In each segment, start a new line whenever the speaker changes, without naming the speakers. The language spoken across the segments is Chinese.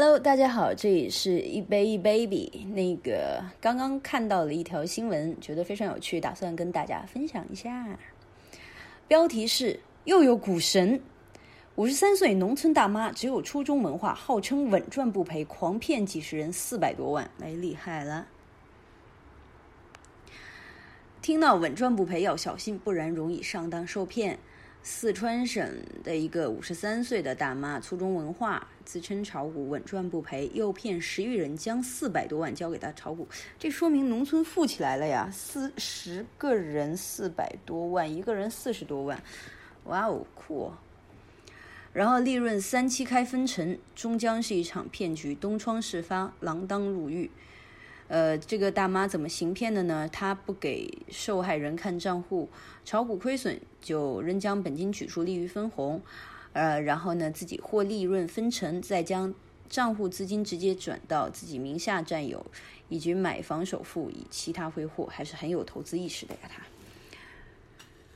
Hello，大家好，这里是一杯一 baby。那个刚刚看到了一条新闻，觉得非常有趣，打算跟大家分享一下。标题是：又有股神，五十三岁农村大妈，只有初中文化，号称稳赚不赔，狂骗几十人四百多万，哎，厉害了！听到稳赚不赔要小心，不然容易上当受骗。四川省的一个五十三岁的大妈，初中文化，自称炒股稳赚不赔，诱骗十余人将四百多万交给他炒股，这说明农村富起来了呀！四十个人四百多万，一个人四十多万，哇哦，酷！然后利润三七开分成，终将是一场骗局，东窗事发，锒铛入狱。呃，这个大妈怎么行骗的呢？她不给受害人看账户，炒股亏损就仍将本金取出利于分红，呃，然后呢自己获利润分成，再将账户资金直接转到自己名下占有，以及买房首付，以其他挥霍，还是很有投资意识的呀。他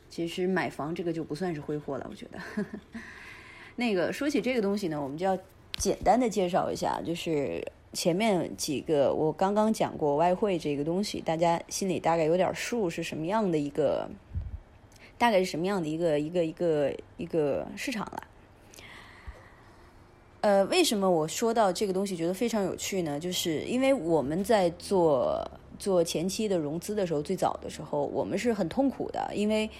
其实买房这个就不算是挥霍了，我觉得。那个说起这个东西呢，我们就要简单的介绍一下，就是。前面几个我刚刚讲过外汇这个东西，大家心里大概有点数，是什么样的一个，大概是什么样的一个一个一个一个市场了。呃，为什么我说到这个东西觉得非常有趣呢？就是因为我们在做做前期的融资的时候，最早的时候我们是很痛苦的，因为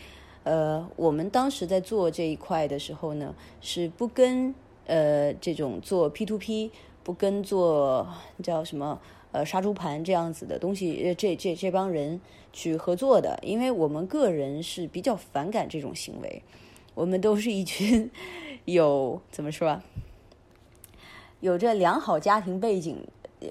呃，我们当时在做这一块的时候呢，是不跟呃这种做 P to P。不跟做叫什么呃杀猪盘这样子的东西，呃这这这帮人去合作的，因为我们个人是比较反感这种行为。我们都是一群 有怎么说，有着良好家庭背景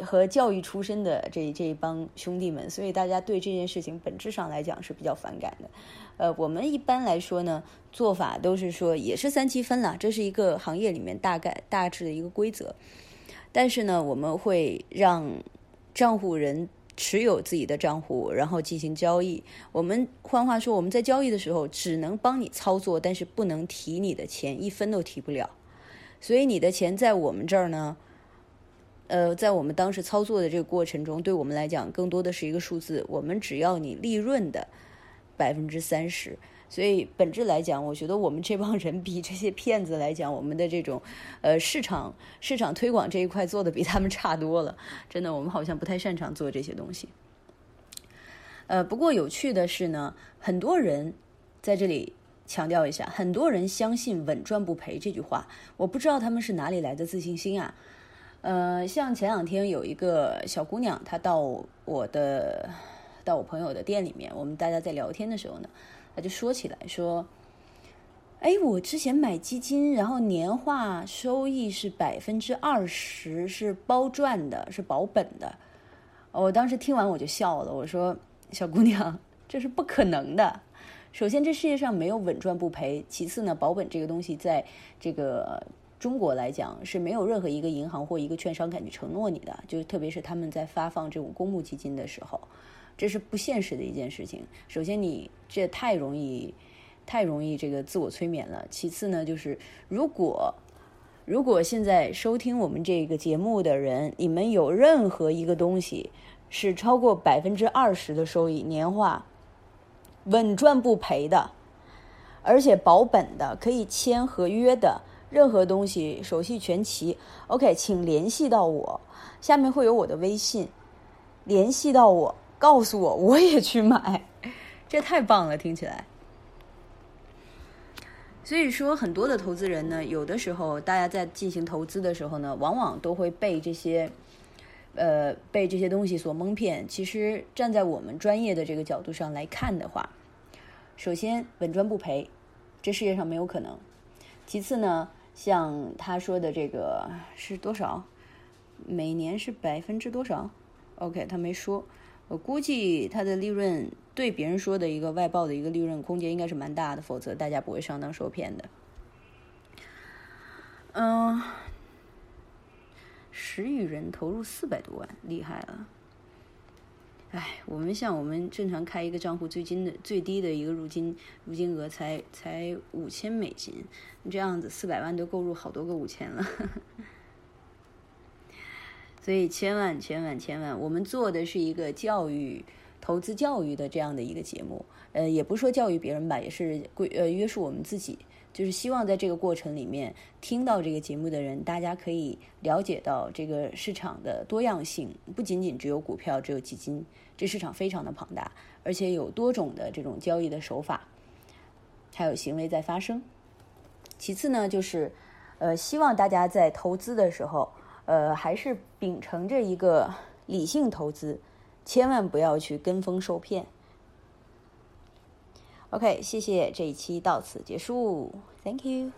和教育出身的这这一帮兄弟们，所以大家对这件事情本质上来讲是比较反感的。呃，我们一般来说呢，做法都是说也是三七分了，这是一个行业里面大概大致的一个规则。但是呢，我们会让账户人持有自己的账户，然后进行交易。我们换话说，我们在交易的时候只能帮你操作，但是不能提你的钱，一分都提不了。所以你的钱在我们这儿呢，呃，在我们当时操作的这个过程中，对我们来讲更多的是一个数字。我们只要你利润的百分之三十。所以本质来讲，我觉得我们这帮人比这些骗子来讲，我们的这种，呃，市场市场推广这一块做的比他们差多了。真的，我们好像不太擅长做这些东西。呃，不过有趣的是呢，很多人在这里强调一下，很多人相信“稳赚不赔”这句话。我不知道他们是哪里来的自信心啊。呃，像前两天有一个小姑娘，她到我的到我朋友的店里面，我们大家在聊天的时候呢。她就说起来说：“哎，我之前买基金，然后年化收益是百分之二十，是包赚的，是保本的。”我当时听完我就笑了，我说：“小姑娘，这是不可能的。首先，这世界上没有稳赚不赔；其次呢，保本这个东西在这个中国来讲是没有任何一个银行或一个券商敢去承诺你的，就特别是他们在发放这种公募基金的时候。”这是不现实的一件事情。首先，你这太容易，太容易这个自我催眠了。其次呢，就是如果如果现在收听我们这个节目的人，你们有任何一个东西是超过百分之二十的收益年化，稳赚不赔的，而且保本的，可以签合约的，任何东西手续全齐，OK，请联系到我，下面会有我的微信，联系到我。告诉我，我也去买，这太棒了，听起来。所以说，很多的投资人呢，有的时候大家在进行投资的时候呢，往往都会被这些，呃，被这些东西所蒙骗。其实，站在我们专业的这个角度上来看的话，首先稳赚不赔，这世界上没有可能。其次呢，像他说的这个是多少，每年是百分之多少？OK，他没说。我估计他的利润对别人说的一个外报的一个利润空间应该是蛮大的，否则大家不会上当受骗的。嗯，十余人投入四百多万，厉害了。哎，我们像我们正常开一个账户，最近的最低的一个入金入金额才才五千美金，这样子四百万都购入好多个五千了。所以千万千万千万，我们做的是一个教育、投资教育的这样的一个节目。呃，也不是说教育别人吧，也是规呃约束我们自己，就是希望在这个过程里面，听到这个节目的人，大家可以了解到这个市场的多样性，不仅仅只有股票，只有基金，这市场非常的庞大，而且有多种的这种交易的手法，还有行为在发生。其次呢，就是呃，希望大家在投资的时候。呃，还是秉承着一个理性投资，千万不要去跟风受骗。OK，谢谢，这一期到此结束，Thank you。